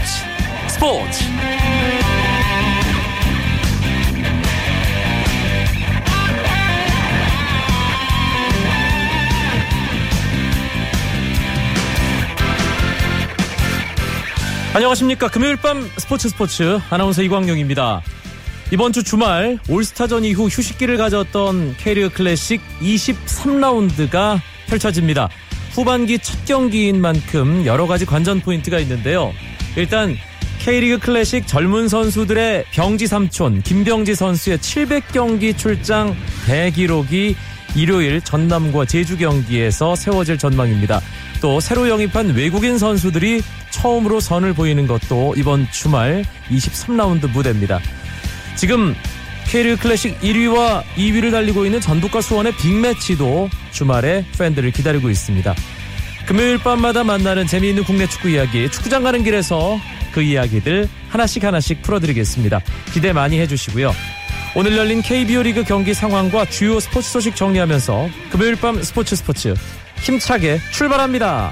스포츠. 스포츠. 안녕하십니까. 금요일 밤 스포츠 스포츠 아나운서 이광용입니다. 이번 주 주말 올스타전 이후 휴식기를 가졌던 K리그 클래식 23라운드가 펼쳐집니다. 후반기 첫 경기인 만큼 여러 가지 관전 포인트가 있는데요. 일단 K리그 클래식 젊은 선수들의 병지 삼촌 김병지 선수의 700경기 출장 대기록이 일요일 전남과 제주 경기에서 세워질 전망입니다. 또 새로 영입한 외국인 선수들이 처음으로 선을 보이는 것도 이번 주말 23라운드 무대입니다. 지금 K리그 클래식 1위와 2위를 달리고 있는 전북과 수원의 빅매치도 주말에 팬들을 기다리고 있습니다. 금요일 밤마다 만나는 재미있는 국내 축구 이야기 축구장 가는 길에서 그 이야기들 하나씩 하나씩 풀어드리겠습니다. 기대 많이 해주시고요. 오늘 열린 KBO 리그 경기 상황과 주요 스포츠 소식 정리하면서 금요일 밤 스포츠 스포츠 힘차게 출발합니다.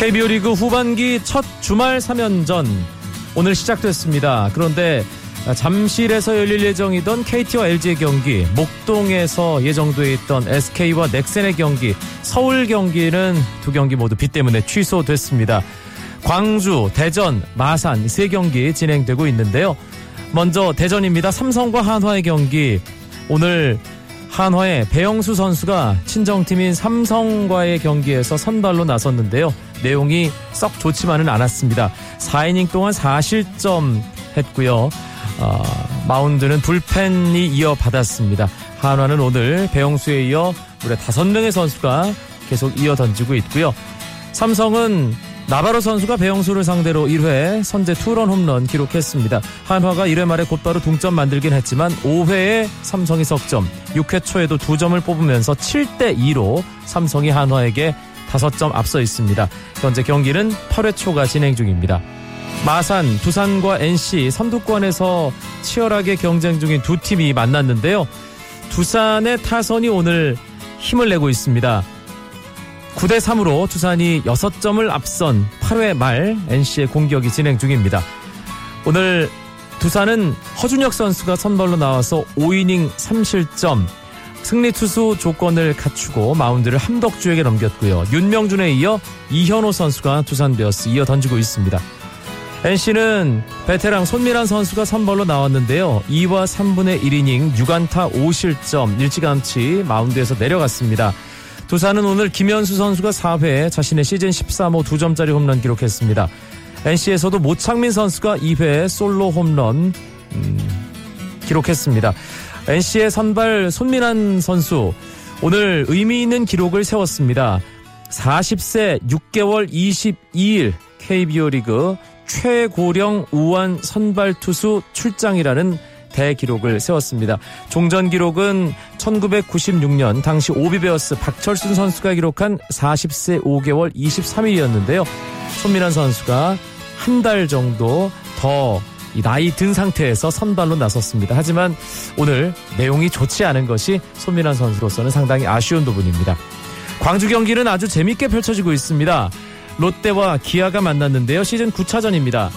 KBO 리그 후반기 첫 주말 3연전 오늘 시작됐습니다. 그런데 잠실에서 열릴 예정이던 KT와 LG의 경기, 목동에서 예정돼 있던 SK와 넥센의 경기, 서울 경기는 두 경기 모두 비 때문에 취소됐습니다. 광주, 대전, 마산 세 경기 진행되고 있는데요. 먼저 대전입니다. 삼성과 한화의 경기 오늘 한화의 배영수 선수가 친정팀인 삼성과의 경기에서 선발로 나섰는데요. 내용이 썩 좋지만은 않았습니다. 4이닝 동안 4실점 했고요. 어, 마운드는 불펜이 이어받았습니다. 한화는 오늘 배영수에 이어 무려 5명의 선수가 계속 이어 던지고 있고요. 삼성은 나바로 선수가 배영수를 상대로 1회 선제 투런 홈런 기록했습니다. 한화가 1회 말에 곧바로 동점 만들긴 했지만 5회에 삼성이 석점, 6회 초에도 2점을 뽑으면서 7대 2로 삼성이 한화에게 5점 앞서 있습니다. 현재 경기는 8회 초가 진행 중입니다. 마산, 두산과 NC 선두권에서 치열하게 경쟁 중인 두 팀이 만났는데요. 두산의 타선이 오늘 힘을 내고 있습니다. 9대 3으로 두산이 6점을 앞선 8회 말 NC의 공격이 진행 중입니다. 오늘 두산은 허준혁 선수가 선발로 나와서 5이닝 3실점 승리 투수 조건을 갖추고 마운드를 함덕주에게 넘겼고요. 윤명준에 이어 이현호 선수가 두산 베어스 이어 던지고 있습니다. NC는 베테랑 손미란 선수가 선발로 나왔는데요. 2와 3분의 1이닝 6안타 5실점 일찌감치 마운드에서 내려갔습니다. 두산은 오늘 김현수 선수가 4회에 자신의 시즌 13호 2점짜리 홈런 기록했습니다. NC에서도 모창민 선수가 2회에 솔로 홈런 음, 기록했습니다. NC의 선발 손민환 선수 오늘 의미 있는 기록을 세웠습니다. 40세 6개월 22일 KBO 리그 최고령 우완 선발 투수 출장이라는 대기록을 세웠습니다. 종전 기록은 1996년 당시 오비베어스 박철순 선수가 기록한 40세 5개월 23일이었는데요. 손민환 선수가 한 달 정도 더 나이 든 상태에서 선발로 나섰습니다. 하지만 오늘 내용이 좋지 않은 것이 손민환 선수로서는 상당히 아쉬운 부분입니다. 광주 경기는 아주 재밌게 펼쳐지고 있습니다. 롯데와 기아가 만났는데요. 시즌 9차전입니다.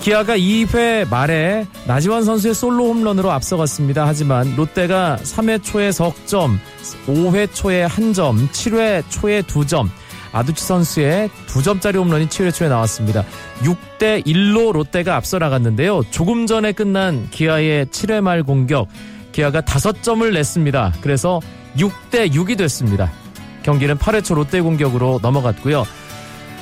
기아가 2회 말에 나지완 선수의 솔로 홈런으로 앞서갔습니다. 하지만 롯데가 3회 초에 석점, 5회 초에 1점, 7회 초에 2점, 아두치 선수의 2점짜리 홈런이 7회 초에 나왔습니다. 6대 1로 롯데가 앞서 나갔는데요. 조금 전에 끝난 기아의 7회 말 공격, 기아가 5점을 냈습니다. 그래서 6대 6이 됐습니다. 경기는 8회 초 롯데 공격으로 넘어갔고요.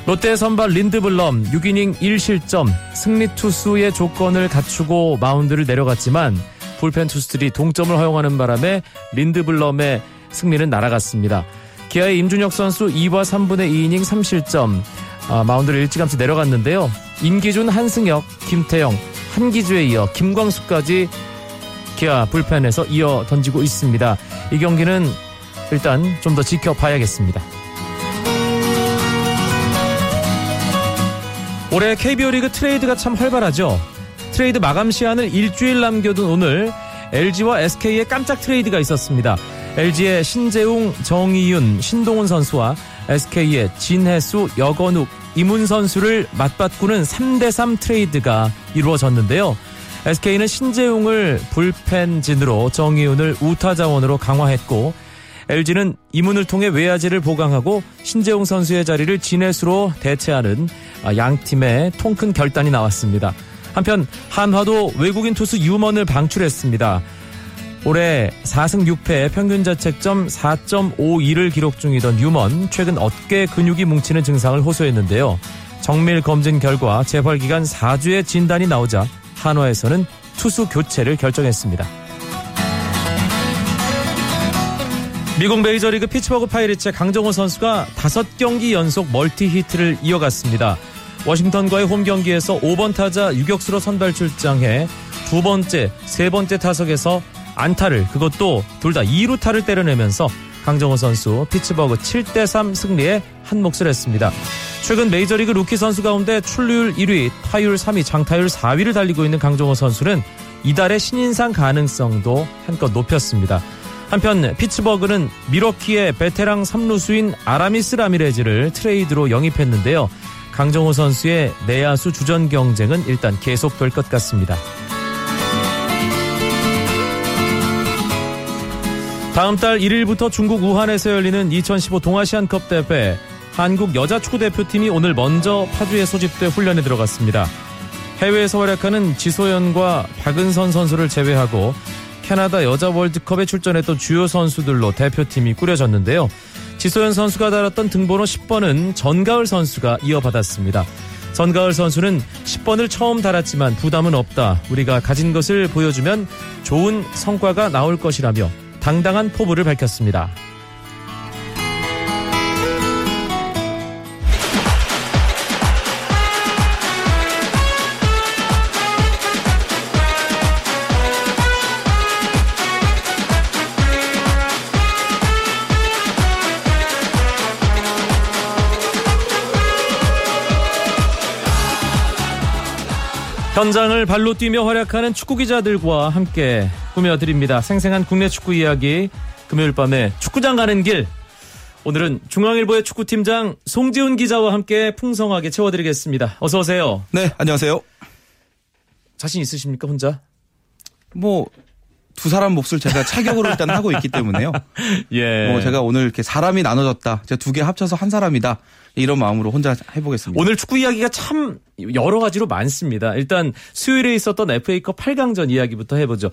롯데 선발 린드블럼 6이닝 1실점 승리 투수의 조건을 갖추고 마운드를 내려갔지만 불펜 투수들이 동점을 허용하는 바람에 린드블럼의 승리는 날아갔습니다. 기아의 임준혁 선수 2와 3분의 2이닝 3실점 아, 마운드를 일찌감치 내려갔는데요. 임기준, 한승혁, 김태영, 한기주에 이어 김광수까지 기아 불펜에서 이어 던지고 있습니다. 이 경기는 일단 좀 더 지켜봐야겠습니다. 올해 KBO 리그 트레이드가 참 활발하죠. 트레이드 마감 시한을 일주일 남겨둔 오늘 LG와 SK의 깜짝 트레이드가 있었습니다. LG의 신재웅, 정의윤, 신동훈 선수와 SK의 진해수, 여건욱, 임훈 선수를 맞바꾸는 3대3 트레이드가 이루어졌는데요. SK는 신재웅을 불펜진으로 정의윤을 우타 자원으로 강화했고 LG는 임훈을 통해 외야진을 보강하고 신재웅 선수의 자리를 진해수로 대체하는 양 팀의 통큰 결단이 나왔습니다. 한편 한화도 외국인 투수 유먼을 방출했습니다. 올해 4승 6패 평균 자책점 4.52를 기록 중이던 유먼 최근 어깨 근육이 뭉치는 증상을 호소했는데요. 정밀 검진 결과 재활 기간 4주의 진단이 나오자 한화에서는 투수 교체를 결정했습니다. 미국 메이저리그 피츠버그 파이리츠의 강정호 선수가 5경기 연속 multi hit를 이어갔습니다. 워싱턴과의 홈 경기에서 5번 타자 유격수로 선발 출장해 두 번째, 세 번째 타석에서 안타를 그것도 둘 다 2루타를 때려내면서 강정호 선수 피츠버그 7대3 승리에 한 몫을 했습니다. 최근 메이저리그 루키 선수 가운데 출루율 1위, 타율 3위, 장타율 4위를 달리고 있는 강정호 선수는 이달의 신인상 가능성도 한껏 높였습니다. 한편 피츠버그는 밀워키의 베테랑 3루수인 아라미스 라미레즈를 트레이드로 영입했는데요. 강정호 선수의 내야수 주전 경쟁은 일단 계속될 것 같습니다. 다음 달 1일부터 중국 우한에서 열리는 2015 동아시안컵 대회 한국 여자 축구 대표팀이 오늘 먼저 파주에 소집돼 훈련에 들어갔습니다. 해외에서 활약하는 지소연과 박은선 선수를 제외하고 캐나다 여자 월드컵에 출전했던 주요 선수들로 대표팀이 꾸려졌는데요. 지소연 선수가 달았던 등번호 10번은 전가을 선수가 이어받았습니다. 전가을 선수는 10번을 처음 달았지만 부담은 없다. 우리가 가진 것을 보여주면 좋은 성과가 나올 것이라며 당당한 포부를 밝혔습니다. 현장을 발로 뛰며 활약하는 축구 기자들과 함께 꾸며드립니다. 생생한 국내 축구 이야기 금요일 밤에 축구장 가는 길 오늘은 중앙일보의 축구팀장 송지훈 기자와 함께 풍성하게 채워드리겠습니다. 어서 오세요. 네, 안녕하세요. 자신 있으십니까 혼자? 뭐 두 사람 몫을 제가 차격으로 일단 하고 있기 때문에요. 예. 뭐 제가 오늘 이렇게 사람이 나눠졌다. 제가 두 개 합쳐서 한 사람이다. 이런 마음으로 혼자 해보겠습니다. 오늘 축구 이야기가 참 여러 가지로 많습니다. 일단 수요일에 있었던 FA컵 8강전 이야기부터 해보죠.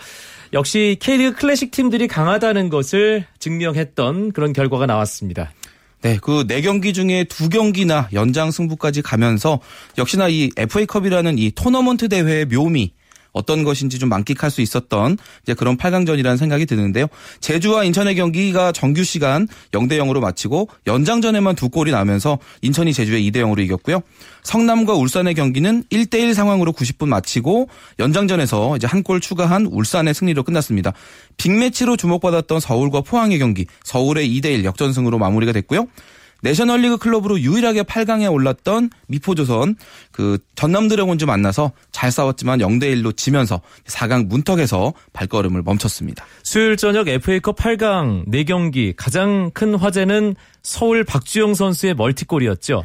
역시 K리그 클래식 팀들이 강하다는 것을 증명했던 그런 결과가 나왔습니다. 네, 그 네 경기 중에 두 경기나 연장 승부까지 가면서 역시나 이 FA컵이라는 이 토너먼트 대회의 묘미 어떤 것인지 좀 만끽할 수 있었던 이제 그런 8강전이라는 생각이 드는데요. 제주와 인천의 경기가 정규 시간 0대 0으로 마치고 연장전에만 두 골이 나면서 인천이 제주에 2대 0으로 이겼고요. 성남과 울산의 경기는 1대 1 상황으로 90분 마치고 연장전에서 이제 한 골 추가한 울산의 승리로 끝났습니다. 빅매치로 주목받았던 서울과 포항의 경기 서울의 2대 1 역전승으로 마무리가 됐고요. 내셔널리그 클럽으로 유일하게 8강에 올랐던 미포조선 그 전남 드래곤즈 만나서 잘 싸웠지만 0대 1로 지면서 4강 문턱에서 발걸음을 멈췄습니다. 수요일 저녁 FA컵 8강 4경기 가장 큰 화제는 서울 박주영 선수의 multi goal이었죠.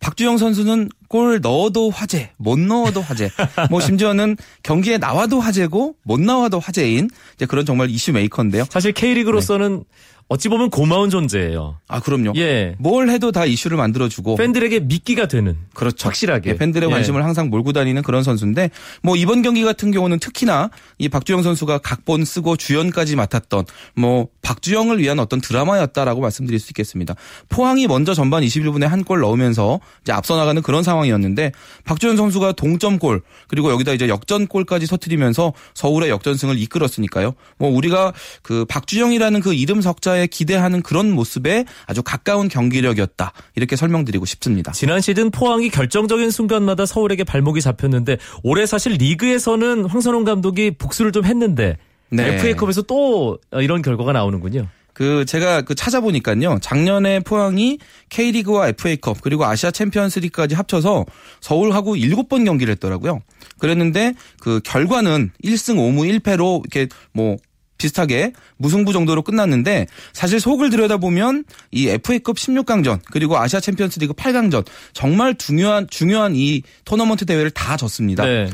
박주영 선수는 골 넣어도 화제, 못 넣어도 화제. 뭐 심지어는 경기에 나와도 화제고 못 나와도 화제인 이제 그런 정말 issue maker인데요. 사실 K리그로서는 네. 어찌 보면 고마운 존재예요. 아, 그럼요. 예. 뭘 해도 다 이슈를 만들어주고. 팬들에게 미끼가 되는. 그렇죠. 확실하게. 예, 팬들의 관심을 예. 항상 몰고 다니는 그런 선수인데, 뭐 이번 경기 같은 경우는 특히나 이 박주영 선수가 각본 쓰고 주연까지 맡았던 뭐 박주영을 위한 어떤 드라마였다라고 말씀드릴 수 있겠습니다. 포항이 먼저 전반 21분에 한 골 넣으면서 이제 앞서 나가는 그런 상황이었는데, 박주영 선수가 동점골, 그리고 여기다 이제 역전골까지 터트리면서 서울의 역전승을 이끌었으니까요. 뭐 우리가 그 박주영이라는 그 이름 석자 선수에 기대하는 그런 모습에 아주 가까운 경기력이었다. 이렇게 설명드리고 싶습니다. 지난 시즌 포항이 결정적인 순간마다 서울에게 발목이 잡혔는데 올해 사실 리그에서는 황선홍 감독이 복수를 좀 했는데 네. FA컵에서 또 이런 결과가 나오는군요. 그 제가 그 찾아보니까요. 작년에 포항이 K리그와 FA컵 그리고 아시아 챔피언스리그까지 합쳐서 서울하고 7번 경기를 했더라고요. 그랬는데 그 결과는 1승 5무 1패로 이렇게 뭐 비슷하게 무승부 정도로 끝났는데 사실 속을 들여다보면 이 FA컵 16강전 그리고 아시아 챔피언스리그 8강전 정말 중요한 중요한 이 토너먼트 대회를 다 졌습니다. 네.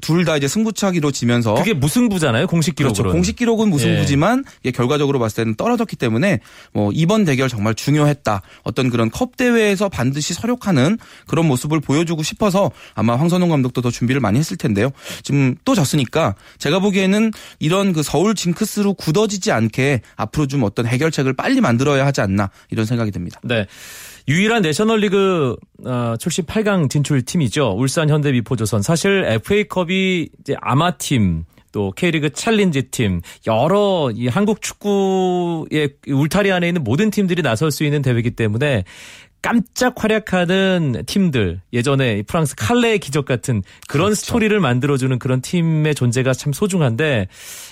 둘다 이제 승부차기로 지면서 그게 무승부잖아요. 공식 기록으로. 그렇죠. 공식 기록은 무승부지만 예. 결과적으로 봤을 때는 떨어졌기 때문에 뭐 이번 대결 정말 중요했다. 어떤 그런 컵 대회에서 반드시 서력하는 그런 모습을 보여주고 싶어서 아마 황선홍 감독도 더 준비를 많이 했을 텐데요. 지금 또 졌으니까 제가 보기에는 이런 그 서울 징크스로 굳어지지 않게 앞으로 좀 어떤 해결책을 빨리 만들어야 하지 않나 이런 생각이 듭니다. 네. 유일한 내셔널리그 어, 출신 8강 진출 팀이죠. 울산 현대 미포조선. 사실 FA컵이 이제 아마팀 또 K리그 챌린지 팀 여러 이 한국 축구의 울타리 안에 있는 모든 팀들이 나설 수 있는 대회이기 때문에 깜짝 활약하는 팀들 예전에 프랑스 칼레의 기적 같은 그런 그렇죠. 스토리를 만들어주는 그런 팀의 존재가 참 소중한데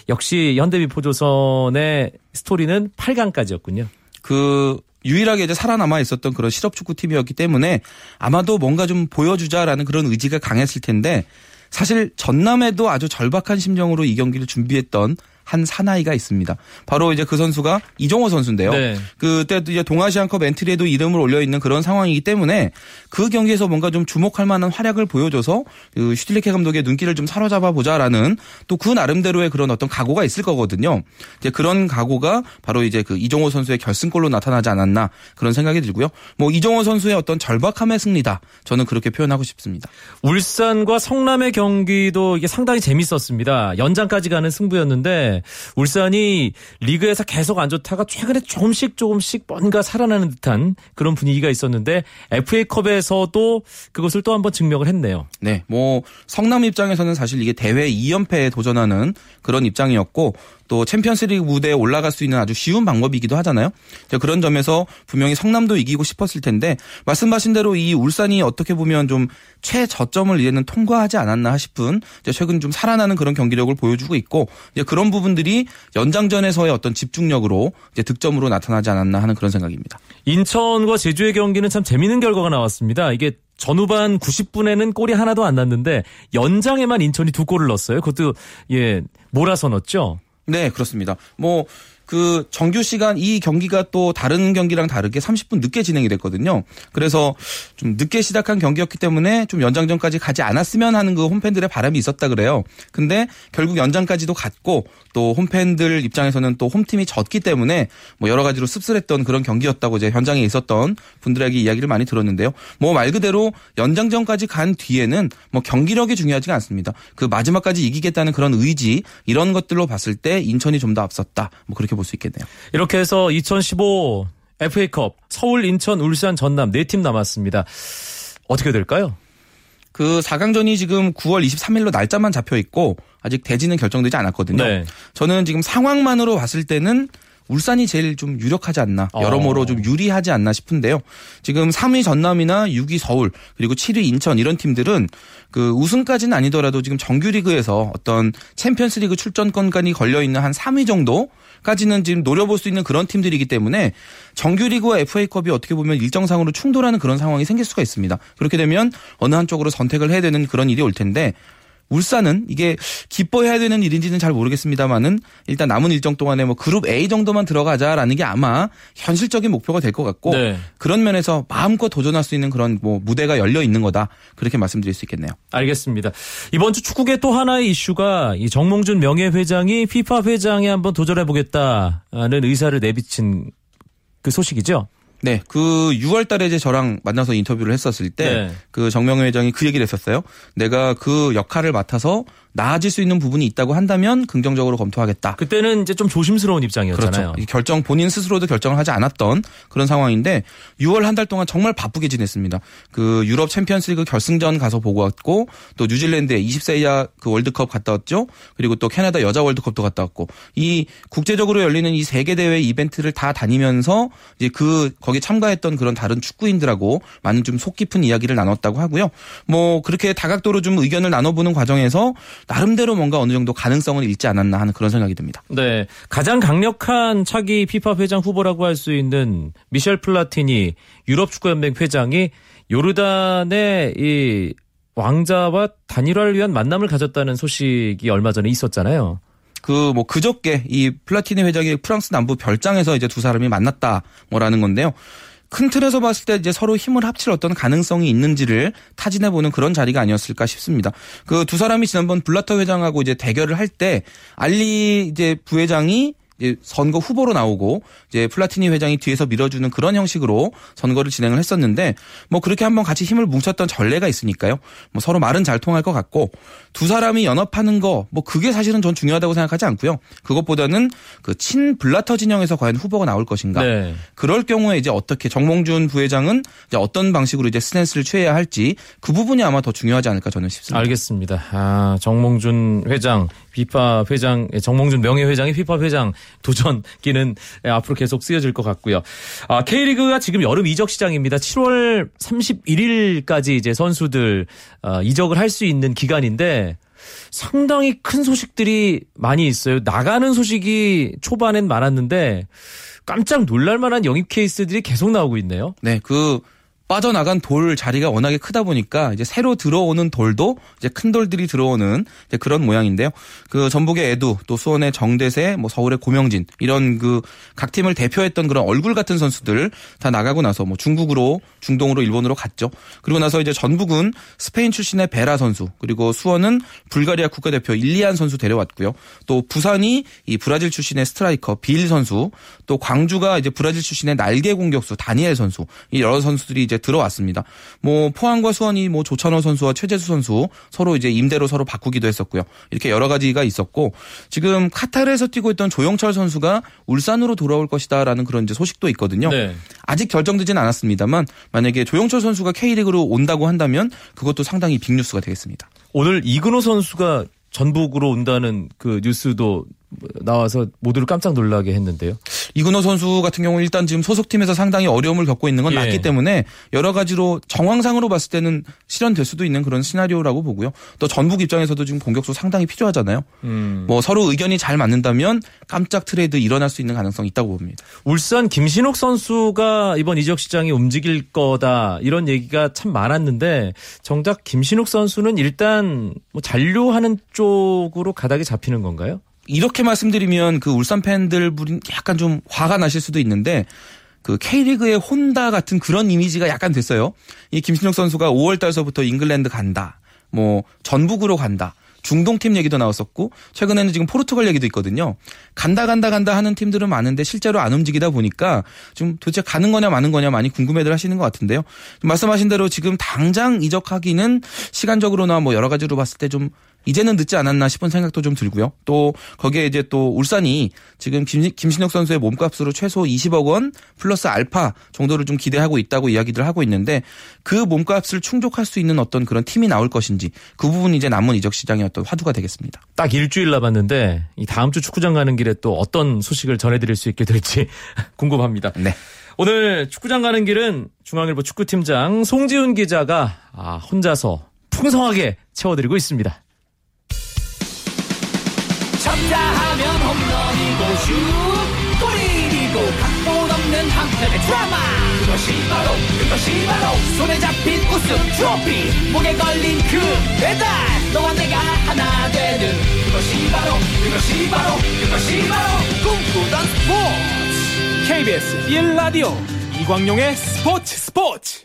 역시 현대미포조선의 스토리는 8강까지였군요. 그 유일하게 이제 살아남아 있었던 그런 실업 축구 팀이었기 때문에 아마도 뭔가 좀 보여주자라는 그런 의지가 강했을 텐데 사실 전남에도 아주 절박한 심정으로 이 경기를 준비했던 한 사나이가 있습니다. 바로 이제 그 선수가 이종호 선수인데요. 네. 그때도 이제 동아시안컵 엔트리에도 이름을 올려 있는 그런 상황이기 때문에 그 경기에서 뭔가 좀 주목할 만한 활약을 보여줘서 그 슈틸리케 감독의 눈길을 좀 사로잡아 보자라는 또 그 나름대로의 그런 어떤 각오가 있을 거거든요. 이제 그런 각오가 바로 이제 그 이종호 선수의 결승골로 나타나지 않았나 그런 생각이 들고요. 뭐 이종호 선수의 어떤 절박함의 승리다. 저는 그렇게 표현하고 싶습니다. 울산과 성남의 경기도 이게 상당히 재밌었습니다. 연장까지 가는 승부였는데 울산이 리그에서 계속 안 좋다가 최근에 조금씩 조금씩 뭔가 살아나는 듯한 그런 분위기가 있었는데 FA컵에서도 그것을 또 한번 증명을 했네요. 네, 뭐 성남 입장에서는 사실 이게 대회 2연패에 도전하는 그런 입장이었고 또 챔피언스리그 무대에 올라갈 수 있는 아주 쉬운 방법이기도 하잖아요. 그런 점에서 분명히 성남도 이기고 싶었을 텐데 말씀하신 대로 이 울산이 어떻게 보면 좀 최저점을 이제는 통과하지 않았나 싶은 최근 좀 살아나는 그런 경기력을 보여주고 있고 그런 부분들이 연장전에서의 어떤 집중력으로 득점으로 나타나지 않았나 하는 그런 생각입니다. 인천과 제주의 경기는 참 재미있는 결과가 나왔습니다. 이게 전후반 90분에는 골이 하나도 안 났는데 연장에만 인천이 두 골을 넣었어요. 그것도 예 몰아서 넣었죠. 네, 그렇습니다. 뭐 그 정규 시간 이 경기가 또 다른 경기랑 다르게 30분 늦게 진행이 됐거든요. 그래서 좀 늦게 시작한 경기였기 때문에 좀 연장전까지 가지 않았으면 하는 그 홈팬들의 바람이 있었다 그래요. 근데 결국 연장까지도 갔고 또 홈팬들 입장에서는 또 홈팀이 졌기 때문에 뭐 여러 가지로 씁쓸했던 그런 경기였다고 이제 현장에 있었던 분들에게 이야기를 많이 들었는데요. 뭐 말 그대로 연장전까지 간 뒤에는 뭐 경기력이 중요하지가 않습니다. 그 마지막까지 이기겠다는 그런 의지 이런 것들로 봤을 때 인천이 좀 더 앞섰다. 뭐 그렇게 볼 수 있겠네요. 이렇게 해서 2015 FA컵 서울, 인천, 울산, 전남 네 팀 남았습니다. 어떻게 될까요? 그 4강전이 지금 9월 23일로 날짜만 잡혀 있고 아직 대지는 결정되지 않았거든요. 네. 저는 지금 상황만으로 봤을 때는 울산이 제일 좀 유력하지 않나 어. 여러모로 좀 유리하지 않나 싶은데요. 지금 3위 전남이나 6위 서울 그리고 7위 인천 이런 팀들은 그 우승까지는 아니더라도 지금 정규리그에서 어떤 챔피언스리그 출전권까지 걸려 있는 한 3위 정도까지는 지금 노려볼 수 있는 그런 팀들이기 때문에 정규리그와 FA컵이 어떻게 보면 일정상으로 충돌하는 그런 상황이 생길 수가 있습니다. 그렇게 되면 어느 한쪽으로 선택을 해야 되는 그런 일이 올 텐데 울산은 이게 기뻐해야 되는 일인지는 잘 모르겠습니다만은 일단 남은 일정 동안에 뭐 그룹 A 정도만 들어가자라는 게 아마 현실적인 목표가 될 것 같고 네. 그런 면에서 마음껏 도전할 수 있는 그런 뭐 무대가 열려 있는 거다 그렇게 말씀드릴 수 있겠네요. 알겠습니다. 이번 주 축구계 또 하나의 이슈가 이 정몽준 명예회장이 FIFA 회장에 한번 도전해 보겠다는 의사를 내비친 그 소식이죠. 네, 그 6월 달에 이제 저랑 만나서 인터뷰를 했었을 때, 네. 그 정명회 회장이 그 얘기를 했었어요. 내가 그 역할을 맡아서 나아질 수 있는 부분이 있다고 한다면 긍정적으로 검토하겠다. 그때는 이제 좀 조심스러운 입장이었잖아요. 그렇죠. 결정 본인 스스로도 결정을 하지 않았던 그런 상황인데 6월 한 달 동안 정말 바쁘게 지냈습니다. 그 유럽 챔피언스리그 결승전 가서 보고 왔고 또 뉴질랜드에 20세 이하 그 월드컵 갔다 왔죠. 그리고 또 캐나다 여자 월드컵도 갔다 왔고 이 국제적으로 열리는 이 세계 대회 이벤트를 다 다니면서 이제 그 거기 참가했던 그런 다른 축구인들하고 많은 좀 속 깊은 이야기를 나눴다고 하고요. 뭐 그렇게 다각도로 좀 의견을 나눠보는 과정에서 나름대로 뭔가 어느 정도 가능성을 잃지 않았나 하는 그런 생각이 듭니다. 네. 가장 강력한 차기 피파 회장 후보라고 할 수 있는 미셸 플라티니 유럽 축구연맹 회장이 요르단의 이 왕자와 단일화를 위한 만남을 가졌다는 소식이 얼마 전에 있었잖아요. 그뭐 그저께 이 플라티니 회장이 프랑스 남부 별장에서 이제 두 사람이 만났다 뭐라는 건데요. 큰 틀에서 봤을 때 이제 서로 힘을 합칠 어떤 가능성이 있는지를 타진해 보는 그런 자리가 아니었을까 싶습니다. 그 두 사람이 지난번 블라터 회장하고 이제 대결을 할 때 알리 이제 부회장이 선거 후보로 나오고 이제 플라티니 회장이 뒤에서 밀어주는 그런 형식으로 선거를 진행을 했었는데 뭐 그렇게 한번 같이 힘을 뭉쳤던 전례가 있으니까요. 뭐 서로 말은 잘 통할 것 같고 두 사람이 연합하는 거 뭐 그게 사실은 전 중요하다고 생각하지 않고요. 그것보다는 그 친 블라터 진영에서 과연 후보가 나올 것인가. 네. 그럴 경우에 이제 어떻게 정몽준 부회장은 이제 어떤 방식으로 이제 스탠스를 취해야 할지 그 부분이 아마 더 중요하지 않을까 저는 싶습니다. 알겠습니다. 아, 정몽준 회장, 피파 회장, 예, 정몽준 명예 회장이 피파 회장 도전기는 예, 앞으로 계속 쓰여질 것 같고요. 아, K리그가 지금 여름 이적 시장입니다. 7월 31일까지 이제 선수들 어, 이적을 할 수 있는 기간인데 상당히 큰 소식들이 많이 있어요. 나가는 소식이 초반엔 많았는데 깜짝 놀랄 만한 영입 케이스들이 계속 나오고 있네요. 네, 그 빠져나간 돌 자리가 워낙에 크다 보니까 이제 새로 들어오는 돌도 이제 큰 돌들이 들어오는 그런 모양인데요. 그 전북의 에두, 또 수원의 정대세, 뭐 서울의 고명진 이런 그 각 팀을 대표했던 그런 얼굴 같은 선수들 다 나가고 나서 뭐 중국으로 중동으로 일본으로 갔죠. 그리고 나서 이제 전북은 스페인 출신의 베라 선수 그리고 수원은 불가리아 국가대표 일리안 선수 데려왔고요. 또 부산이 이 브라질 출신의 스트라이커 빌 선수, 또 광주가 이제 브라질 출신의 날개 공격수 다니엘 선수 이 여러 선수들이 이제 들어왔습니다. 뭐 포항과 수원이 뭐 조찬호 선수와 최재수 선수 서로 이제 임대로 서로 바꾸기도 했었고요. 이렇게 여러 가지가 있었고 지금 카타르에서 뛰고 있던 조영철 선수가 울산으로 돌아올 것이다라는 그런 이제 소식도 있거든요. 네. 아직 결정되지는 않았습니다만 만약에 조영철 선수가 K리그로 온다고 한다면 그것도 상당히 빅 뉴스가 되겠습니다. 오늘 이근호 선수가 전북으로 온다는 그 뉴스도 나와서 모두를 깜짝 놀라게 했는데요. 이근호 선수 같은 경우는 일단 지금 소속팀에서 상당히 어려움을 겪고 있는 건 예. 맞기 때문에 여러 가지로 정황상으로 봤을 때는 실현될 수도 있는 그런 시나리오라고 보고요. 또 전북 입장에서도 지금 공격수 상당히 필요하잖아요. 음. 뭐 서로 의견이 잘 맞는다면 깜짝 트레이드 일어날 수 있는 가능성이 있다고 봅니다. 울산 김신욱 선수가 이번 이적 시장이 움직일 거다 이런 얘기가 참 많았는데 정작 김신욱 선수는 일단 뭐 잔류하는 쪽으로 가닥이 잡히는 건가요? 이렇게 말씀드리면 그 울산 팬들 분이 약간 좀 화가 나실 수도 있는데 그 K리그의 혼다 같은 그런 이미지가 약간 됐어요. 이 김신욱 선수가 5월 달서부터 잉글랜드 간다. 뭐 전북으로 간다. 중동팀 얘기도 나왔었고 최근에는 지금 포르투갈 얘기도 있거든요. 간다 간다 간다 하는 팀들은 많은데 실제로 안 움직이다 보니까 좀 도대체 가는 거냐 마는 거냐 많이 궁금해들 하시는 것 같은데요. 말씀하신 대로 지금 당장 이적하기는 시간적으로나 뭐 여러 가지로 봤을 때 좀 이제는 늦지 않았나 싶은 생각도 좀 들고요. 또 거기에 이제 또 울산이 지금 김, 김신혁 선수의 몸값으로 최소 20억 원 플러스 알파 정도를 좀 기대하고 있다고 이야기들 하고 있는데 그 몸값을 충족할 수 있는 어떤 그런 팀이 나올 것인지 그 부분이 이제 남은 이적 시장의 어떤 화두가 되겠습니다. 딱 일주일 남았는데 이 다음 주 축구장 가는 길에 또 어떤 소식을 전해드릴 수 있게 될지 궁금합니다. 네. 오늘 축구장 가는 길은 중앙일보 축구팀장 송지훈 기자가 아, 혼자서 풍성하게 채워드리고 있습니다. 쳤다 하면 홈런이고 슛 골이고 각본 없는 한편의 드라마. 그것이 바로 그것이 바로 손에 잡힌 우승 트로피. 목에 걸린 그 배달 너와 내가 하나 되는 그것이 바로 그것이 바로 그것이 바로 꿈꾸던 스포츠. KBS 1라디오 이광용의 스포츠 스포츠.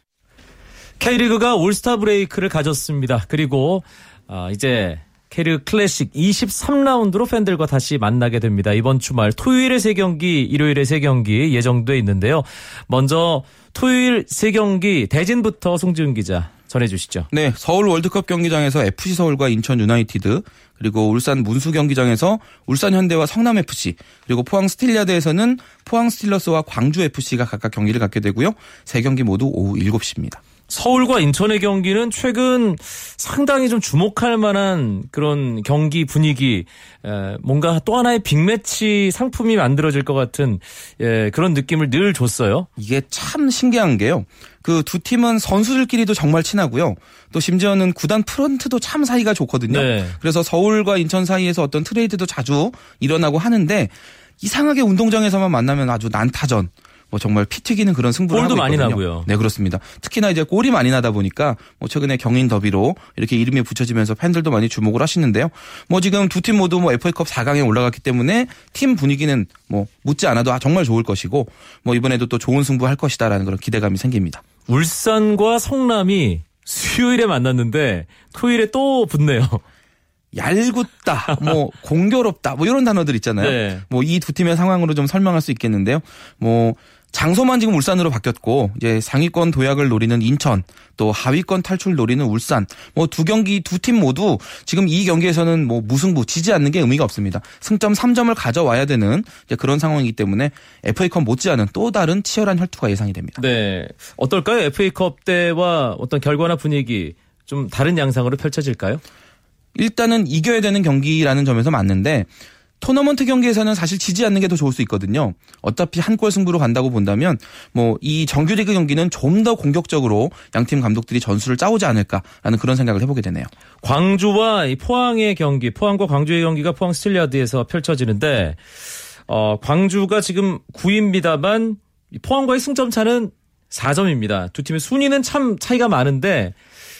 K리그가 올스타 브레이크를 가졌습니다. 그리고 아, 이제 K리그 클래식 23라운드로 팬들과 다시 만나게 됩니다. 이번 주말 토요일에 3경기, 일요일에 3경기 예정돼 있는데요. 먼저 토요일 3경기 대진부터 송지훈 기자 전해주시죠. 네, 서울 월드컵 경기장에서 FC 서울과 인천 유나이티드 그리고 울산 문수 경기장에서 울산 현대와 성남 FC 그리고 포항 스틸야드에서는 포항 스틸러스와 광주 FC가 각각 경기를 갖게 되고요. 세 경기 모두 오후 7시입니다. 서울과 인천의 경기는 최근 상당히 좀 주목할 만한 그런 경기 분위기, 에, 뭔가 또 하나의 빅매치 상품이 만들어질 것 같은 예, 그런 느낌을 늘 줬어요. 이게 참 신기한 게요. 그 두 팀은 선수들끼리도 정말 친하고요. 또 심지어는 구단 프런트도 참 사이가 좋거든요. 네. 그래서 서울과 인천 사이에서 어떤 트레이드도 자주 일어나고 하는데 이상하게 운동장에서만 만나면 아주 난타전. 뭐 정말 피 튀기는 그런 승부를 골도 많이. 나고요. 네 그렇습니다. 특히나 이제 골이 많이 나다 보니까 뭐 최근에 경인 더비로 이렇게 이름이 붙여지면서 팬들도 많이 주목을 하시는데요. 뭐 지금 두 팀 모두 뭐 FA컵 4강에 올라갔기 때문에 팀 분위기는 뭐 묻지 않아도 아, 정말 좋을 것이고 뭐 이번에도 또 좋은 승부 할 것이다라는 그런 기대감이 생깁니다. 울산과 성남이 수요일에 만났는데 토요일에 또 붙네요. 얄궂다, 뭐 공교롭다, 뭐 이런 단어들 있잖아요. 네. 뭐이 두 팀의 상황으로 좀 설명할 수 있겠는데요. 뭐 장소만 지금 울산으로 바뀌었고 이제 상위권 도약을 노리는 인천, 또 하위권 탈출 노리는 울산. 뭐 두 경기 두 팀 모두 지금 이 경기에서는 뭐 무승부 지지 않는 게 의미가 없습니다. 승점 3점을 가져와야 되는 이제 그런 상황이기 때문에 FA컵 못지않은 또 다른 치열한 혈투가 예상이 됩니다. 네. 어떨까요? FA컵 때와 어떤 결과나 분위기 좀 다른 양상으로 펼쳐질까요? 일단은 이겨야 되는 경기라는 점에서 맞는데 토너먼트 경기에서는 사실 지지 않는 게 더 좋을 수 있거든요. 어차피 한 골 승부로 간다고 본다면 뭐 이 정규리그 경기는 좀 더 공격적으로 양팀 감독들이 전술을 짜오지 않을까라는 그런 생각을 해보게 되네요. 광주와 이 포항의 경기, 포항과 광주의 경기가 포항 스틸야드에서 펼쳐지는데 어, 광주가 지금 9위입니다만 포항과의 승점 차는 4점입니다. 두 팀의 순위는 참 차이가 많은데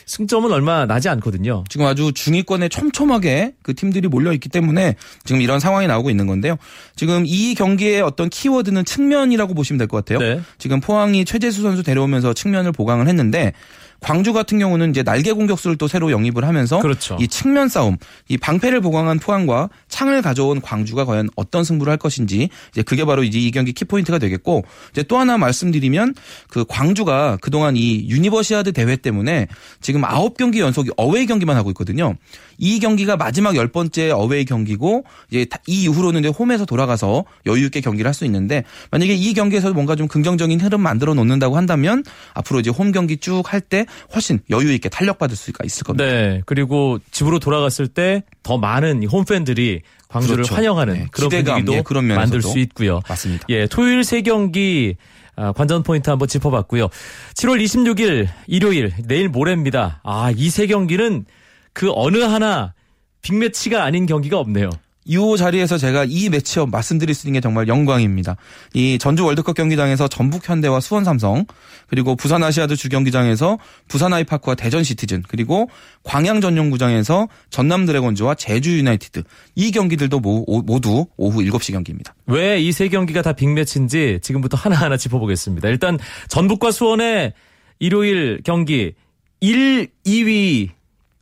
승점은 얼마 나지 않거든요. 지금 아주 중위권에 촘촘하게 그 팀들이 몰려 있기 때문에 지금 이런 상황이 나오고 있는 건데요. 지금 이 경기의 어떤 키워드는 측면이라고 보시면 될 것 같아요. 네. 지금 포항이 최재수 선수 데려오면서 측면을 보강을 했는데 광주 같은 경우는 이제 날개 공격수를 또 새로 영입을 하면서 그렇죠. 이 측면 싸움, 이 방패를 보강한 포항과 창을 가져온 광주가 과연 어떤 승부를 할 것인지 이제 그게 바로 이제 이 경기 키포인트가 되겠고 이제 또 하나 말씀드리면 그 광주가 그동안 이 유니버시아드 대회 때문에 지금 아홉 경기 연속 어웨이 경기만 하고 있거든요. 이 경기가 마지막 열 번째 어웨이 경기고 이제 다- 이 이후로는 이제 홈에서 돌아가서 여유 있게 경기를 할 수 있는데 만약에 이 경기에서 뭔가 좀 긍정적인 흐름 만들어 놓는다고 한다면 앞으로 이제 홈 경기 쭉 할 때 훨씬 여유 있게 탄력 받을 수가 있을 겁니다. 네. 그리고 집으로 돌아갔을 때 더 많은 이 홈팬들이 광주를 그렇죠. 환영하는 네, 그런 기대감, 분위기도 예, 그런. 만들 수 있고요. 맞습니다. 예, 토요일 세 경기 아, 관전 포인트 한번 짚어봤고요. 7월 26일 일요일 내일 모레입니다. 아, 이 세 경기는 그 어느 하나 빅매치가 아닌 경기가 없네요. 이 자리에서 제가 이 매치업 말씀드릴 수 있는 게 정말 영광입니다. 이 전주 월드컵 경기장에서 전북 현대와 수원 삼성, 그리고 부산 아시아드 주경기장에서 부산 아이파크와 대전 시티즌, 그리고 광양 전용구장에서 전남 드래곤즈와 제주 유나이티드. 이 경기들도 모두 오후 7시 경기입니다. 왜 이 세 경기가 다 빅매치인지 지금부터 하나하나 짚어보겠습니다. 일단 전북과 수원의 일요일 경기 1, 2위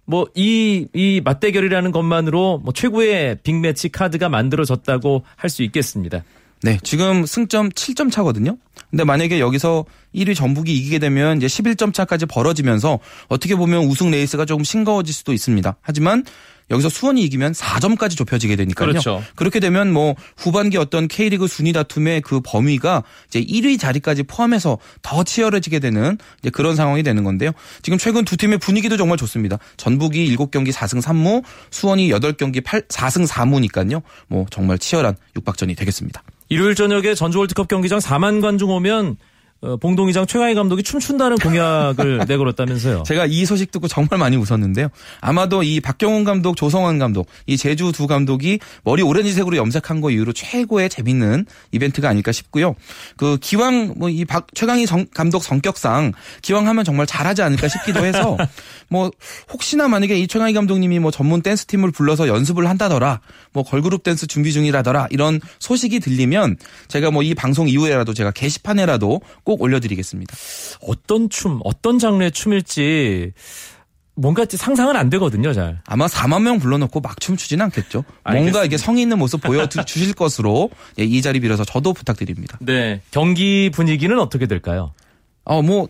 뭐이이 맞대결이라는 것만으로 뭐 최고의 빅매치 카드가 만들어졌다고 할 수 있겠습니다. 네, 지금 승점 7점 차거든요. 근데 만약에 여기서 1위 전북이 이기게 되면 이제 11점 차까지 벌어지면서 어떻게 보면 우승 레이스가 조금 싱거워질 수도 있습니다. 하지만 여기서 수원이 이기면 4점까지 좁혀지게 되니까요. 그렇죠. 그렇게 되면 뭐 후반기 어떤 K리그 순위 다툼의 그 범위가 이제 1위 자리까지 포함해서 더 치열해지게 되는 이제 그런 상황이 되는 건데요. 지금 최근 두 팀의 분위기도 정말 좋습니다. 전북이 7경기 4승 3무, 수원이 8경기 8, 4승 4무니까요. 뭐 정말 치열한 육박전이 되겠습니다. 일요일 저녁에 전주 월드컵 경기장 4만 관중 오면 어, 봉동이장 최강희 감독이 춤춘다는 공약을 내걸었다면서요. 제가 이 소식 듣고 정말 많이 웃었는데요. 아마도 이 박경훈 감독, 조성환 감독, 이 제주 두 감독이 머리 오렌지색으로 염색한 거 이후로 최고의 재밌는 이벤트가 아닐까 싶고요. 그 기왕 뭐 이 박 최강희 성- 감독 성격상 기왕 하면 정말 잘하지 않을까 싶기도 해서 뭐 혹시나 만약에 이 최강희 감독님이 뭐 전문 댄스 팀을 불러서 연습을 한다더라, 뭐 걸그룹 댄스 준비 중이라더라 이런 소식이 들리면 제가 뭐 이 방송 이후에라도 제가 게시판에라도 꼭 올려드리겠습니다. 어떤 춤, 어떤 장르의 춤일지 뭔가 상상은 안 되거든요, 잘. 아마 4만 명 불러놓고 막 춤추진 않겠죠. 뭔가 알겠습니다. 이게 성의 있는 모습 보여주실 것으로 예, 이 자리 빌어서 저도 부탁드립니다. 네. 경기 분위기는 어떻게 될까요? 어, 뭐,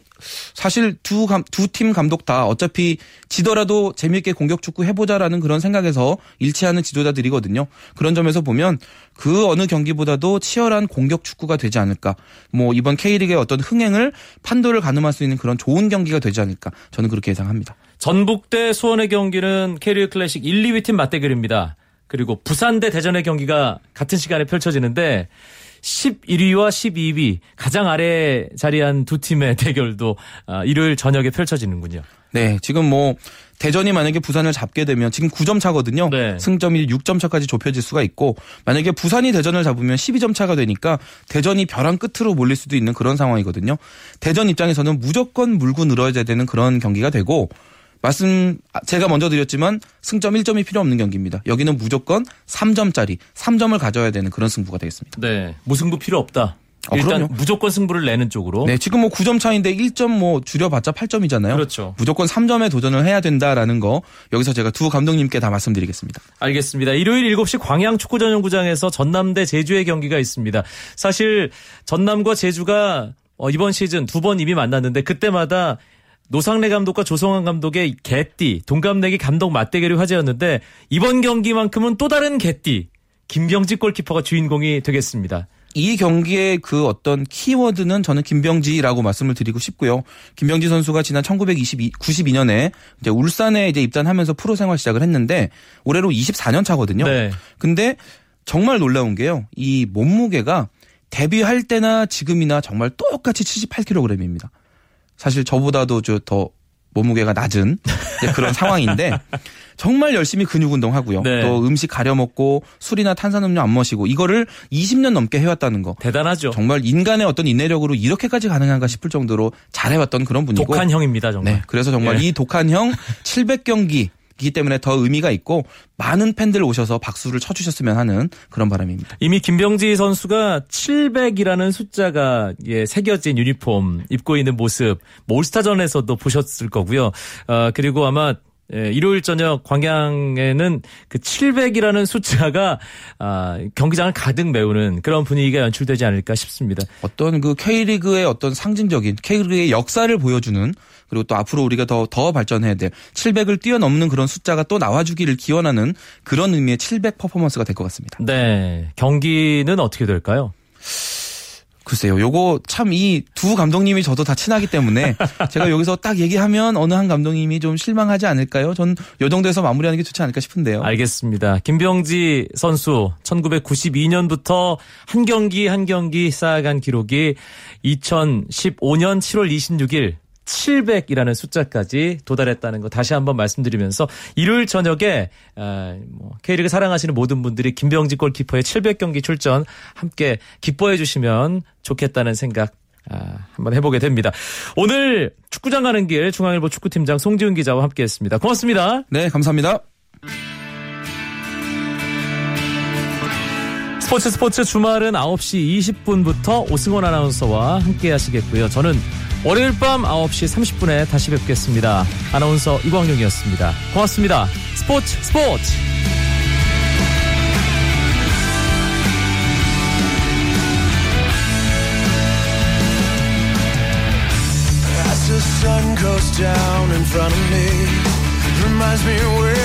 사실 두 감, 두 팀 감독 다 어차피 지더라도 재미있게 공격 축구 해보자라는 그런 생각에서 일치하는 지도자들이거든요. 그런 점에서 보면 그 어느 경기보다도 치열한 공격 축구가 되지 않을까. 뭐, 이번 K리그의 어떤 흥행을 판도를 가늠할 수 있는 그런 좋은 경기가 되지 않을까. 저는 그렇게 예상합니다. 전북 대 수원의 경기는 캐리어 클래식 1, 2위 팀 맞대결입니다. 그리고 부산 대 대전의 경기가 같은 시간에 펼쳐지는데 11위와 12위 가장 아래 자리한 두 팀의 대결도 아, 일요일 저녁에 펼쳐지는군요. 네, 지금 뭐 대전이 만약에 부산을 잡게 되면 지금 9점 차거든요. 네. 승점이 6점 차까지 좁혀질 수가 있고 만약에 부산이 대전을 잡으면 12점 차가 되니까 대전이 벼랑 끝으로 몰릴 수도 있는 그런 상황이거든요. 대전 입장에서는 무조건 물고 늘어야 되는 그런 경기가 되고 말씀 제가 먼저 드렸지만 승점 1점이 필요 없는 경기입니다. 여기는 무조건 3점짜리 3점을 가져야 되는 그런 승부가 되겠습니다. 네. 무승부 필요 없다. 어, 일단 그럼요. 무조건 승부를 내는 쪽으로. 네, 지금 뭐 9점 차인데 1점 뭐 줄여봤자 8점이잖아요. 그렇죠. 무조건 3점에 도전을 해야 된다라는 거 여기서 제가 두 감독님께 다 말씀드리겠습니다. 알겠습니다. 일요일 7시 광양 축구 전용구장에서 전남 대 제주의 경기가 있습니다. 사실 전남과 제주가 어, 이번 시즌 두 번 이미 만났는데 그때마다 노상래 감독과 조성환 감독의 개띠, 동갑내기 감독 맞대결이 화제였는데 이번 경기만큼은 또 다른 개띠, 김병지 골키퍼가 주인공이 되겠습니다. 이 경기의 그 어떤 키워드는 저는 김병지라고 말씀을 드리고 싶고요. 김병지 선수가 지난 1992년에 이제 울산에 이제 입단하면서 프로 생활 시작을 했는데 올해로 24년 차거든요. 네. 근데 정말 놀라운 게요. 이 몸무게가 데뷔할 때나 지금이나 정말 똑같이 78kg입니다. 사실 저보다도 저더 몸무게가 낮은 그런 상황인데 정말 열심히 근육 운동하고요. 네. 또 음식 가려 먹고 술이나 탄산음료 안 마시고 이거를 20년 넘게 해왔다는 거. 대단하죠. 정말 인간의 어떤 인내력으로 이렇게까지 가능한가 싶을 정도로 잘해왔던 그런 분이고. 독한 형입니다, 정말. 네. 그래서 정말 예. 이 독한 형 700경기 이기 때문에 더 의미가 있고 많은 팬들 오셔서 박수를 쳐주셨으면 하는 그런 바람입니다. 이미 김병지 선수가 700이라는 숫자가 예, 새겨진 유니폼 입고 있는 모습 뭐 올스타전에서도 보셨을 거고요. 어, 그리고 아마 예, 일요일 저녁 광양에는 그 700이라는 숫자가 아, 경기장을 가득 메우는 그런 분위기가 연출되지 않을까 싶습니다. 어떤 그 K리그의 어떤 상징적인 K리그의 역사를 보여주는 그리고 또 앞으로 우리가 더, 더 발전해야 될 700을 뛰어넘는 그런 숫자가 또 나와주기를 기원하는 그런 의미의 700 퍼포먼스가 될 것 같습니다. 네. 경기는 어떻게 될까요? 글쎄요. 요거 참 이 두 감독님이 저도 다 친하기 때문에 제가 여기서 딱 얘기하면 어느 한 감독님이 좀 실망하지 않을까요? 전 요 정도에서 마무리하는 게 좋지 않을까 싶은데요. 알겠습니다. 김병지 선수 1992년부터 한 경기 한 경기 쌓아간 기록이 2015년 7월 26일 700이라는 숫자까지 도달했다는 거 다시 한번 말씀드리면서 일요일 저녁에 아, 뭐 K리그 사랑하시는 모든 분들이 김병지 골키퍼의 700경기 출전 함께 기뻐해 주시면 좋겠다는 생각 아, 한번 해보게 됩니다. 오늘 축구장 가는 길 중앙일보 축구팀장 송지훈 기자와 함께했습니다. 고맙습니다. 네, 감사합니다. 스포츠 스포츠 주말은 9시 20분부터 오승원 아나운서와 함께 하시겠고요. 저는 월요일 밤 9시 30분에 다시 뵙겠습니다. 아나운서 이광용이었습니다. 고맙습니다. 스포츠 스포츠! Sun goes down in front of me, reminds me where